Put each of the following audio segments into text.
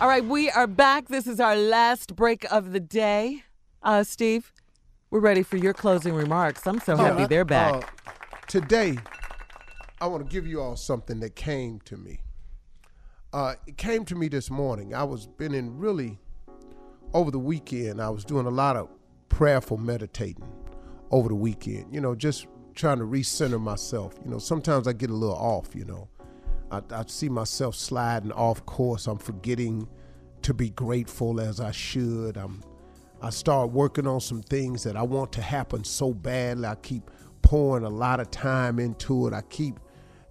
All right, we are back. This is our last break of the day. Uh, Steve, we're ready for your closing remarks. I'm so happy they're back. Uh, today, I want to give you all something that came to me. Uh, it came to me this morning. I was been in really over the weekend. I was doing a lot of prayerful meditating over the weekend. You know, just trying to recenter myself. You know, sometimes I get a little off. You know, I, I see myself sliding off course. I'm forgetting to be grateful as I should. I'm I start working on some things that I want to happen so badly. I keep pouring a lot of time into it. I keep,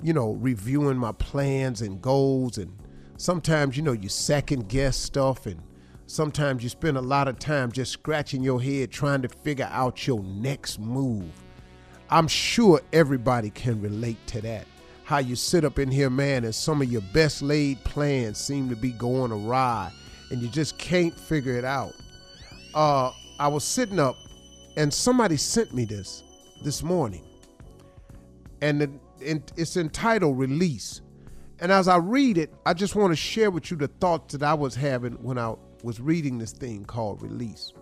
you know, reviewing my plans and goals. And sometimes, you know, you second guess stuff. And sometimes you spend a lot of time just scratching your head trying to figure out your next move. I'm sure everybody can relate to that. How you sit up in here, man, and some of your best laid plans seem to be going awry and you just can't figure it out uh, I was sitting up and somebody sent me this this morning. And it, it's entitled Release. And as I read it, I just want to share with you the thoughts that I was having when I was reading this thing called Release.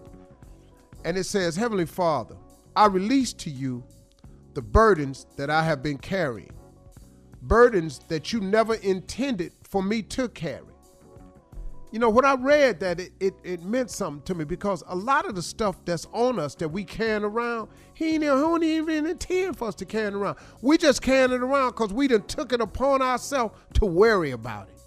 And it says, Heavenly Father, I release to you the burdens that I have been carrying, burdens that you never intended for me to carry. You know, when I read that, it, it, it meant something to me because a lot of the stuff that's on us that we carrying around, he ain't, he don't even intend for us to carry around. We just carrying it around because we done took it upon ourselves to worry about it.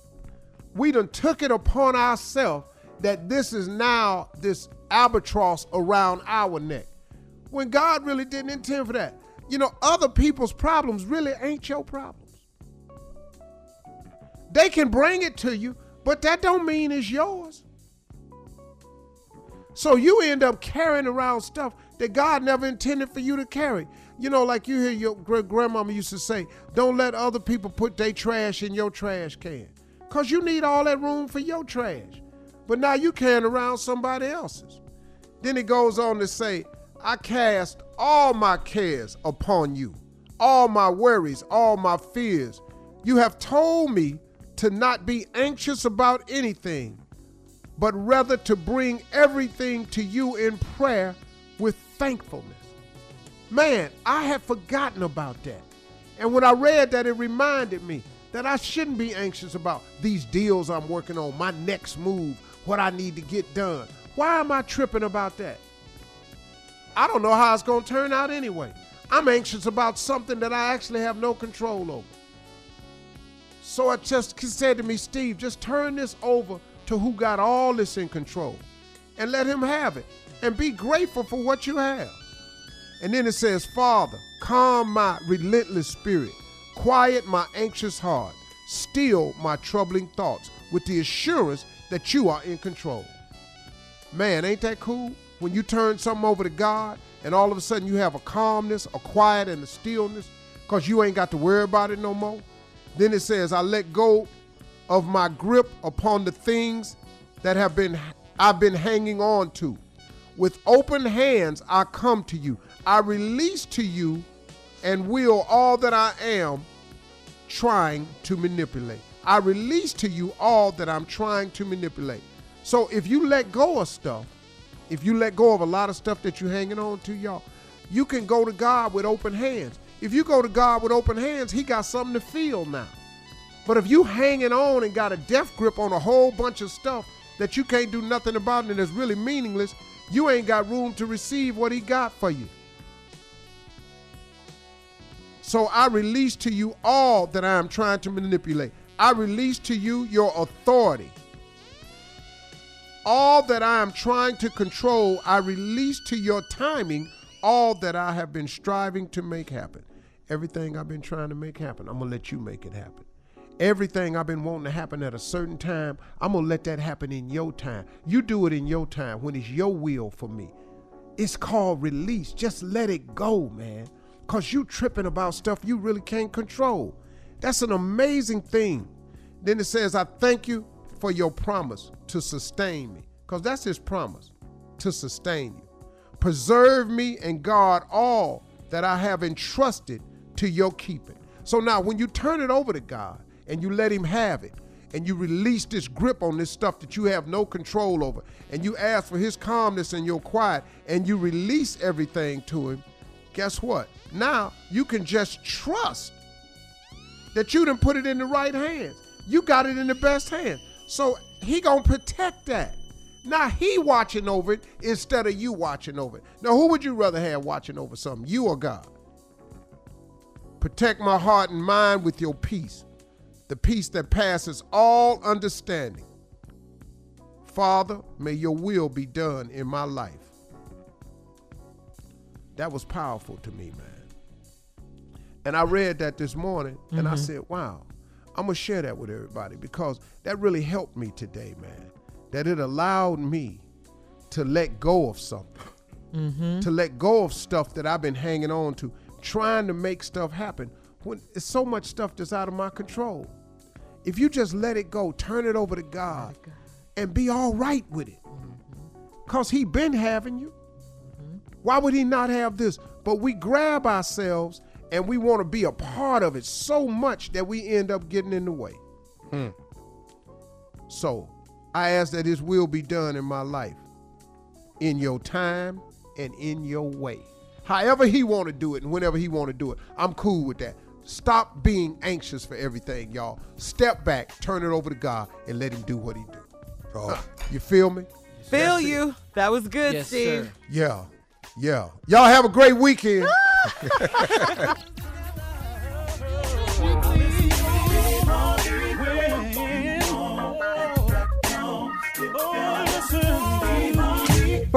We done took it upon ourselves that this is now this albatross around our neck. When God really didn't intend for that. You know, other people's problems really ain't your problems. They can bring it to you, but that don't mean it's yours. So you end up carrying around stuff that God never intended for you to carry. You know, like you hear your great grandmama used to say, don't let other people put their trash in your trash can. Because you need all that room for your trash. But now you carrying around somebody else's. Then it goes on to say, I cast all my cares upon you, all my worries, all my fears. You have told me to not be anxious about anything, but rather to bring everything to you in prayer with thankfulness. Man, I had forgotten about that. And when I read that, it reminded me that I shouldn't be anxious about these deals I'm working on, my next move, what I need to get done. Why am I tripping about that? I don't know how it's going to turn out anyway. I'm anxious about something that I actually have no control over. So it just said to me, Steve, just turn this over to who got all this in control and let him have it and be grateful for what you have. And then it says, Father, calm my relentless spirit, quiet my anxious heart, still my troubling thoughts with the assurance that you are in control. Man, ain't that cool? When you turn something over to God and all of a sudden you have a calmness, a quiet, and a stillness because you ain't got to worry about it no more. Then it says, I let go of my grip upon the things that have been I've been hanging on to. With open hands I come to you. I release to you and will all that I am trying to manipulate. I release to you all that I'm trying to manipulate. So if you let go of stuff, if you let go of a lot of stuff that you're hanging on to, y'all, you can go to God with open hands. If you go to God with open hands, He got something to feel now. But if you hanging on and got a death grip on a whole bunch of stuff that you can't do nothing about and is really meaningless, you ain't got room to receive what He got for you. So I release to you all that I am trying to manipulate. I release to you your authority. All that I am trying to control, I release to your timing all that I have been striving to make happen. Everything I've been trying to make happen, I'm going to let you make it happen. Everything I've been wanting to happen at a certain time, I'm going to let that happen in your time. You do it in your time when it's your will for me. It's called release. Just let it go, man. Because you tripping about stuff you really can't control. That's an amazing thing. Then it says, I thank you for your promise to sustain me. Because that's his promise to sustain you. Preserve me and guard all that I have entrusted to your keeping. So now, when you turn it over to God and you let Him have it, and you release this grip on this stuff that you have no control over, and you ask for his calmness and your quiet, and you release everything to him, guess what? Now you can just trust that you didn't put it in the right hands. You got it in the best hands. So he gonna protect that. Now he watching over it instead of you watching over it. Now who would you rather have watching over something, you or God? Protect my heart and mind with your peace, the peace that passes all understanding. Father, may your will be done in my life. That was powerful to me, man. And I read that this morning and I mm-hmm. said, wow, I'm going to share that with everybody because that really helped me today, man. That it allowed me to let go of something, mm-hmm. to let go of stuff that I've been hanging on to, trying to make stuff happen when it's so much stuff that's out of my control. If you just let it go, turn it over to God, and be all right with it. Mm-hmm. Because He been having you. Mm-hmm. Why would he not have this? But we grab ourselves and we want to be a part of it so much that we end up getting in the way. Hmm. So I ask that his will be done in my life, in your time and in your way. However he want to do it and whenever he want to do it, I'm cool with that. Stop being anxious for everything, y'all. Step back, turn it over to God, and let him do what he do. Oh, You feel me? Feel you. That was good, yes, Steve. sir. Yeah. Yeah. Y'all have a great weekend.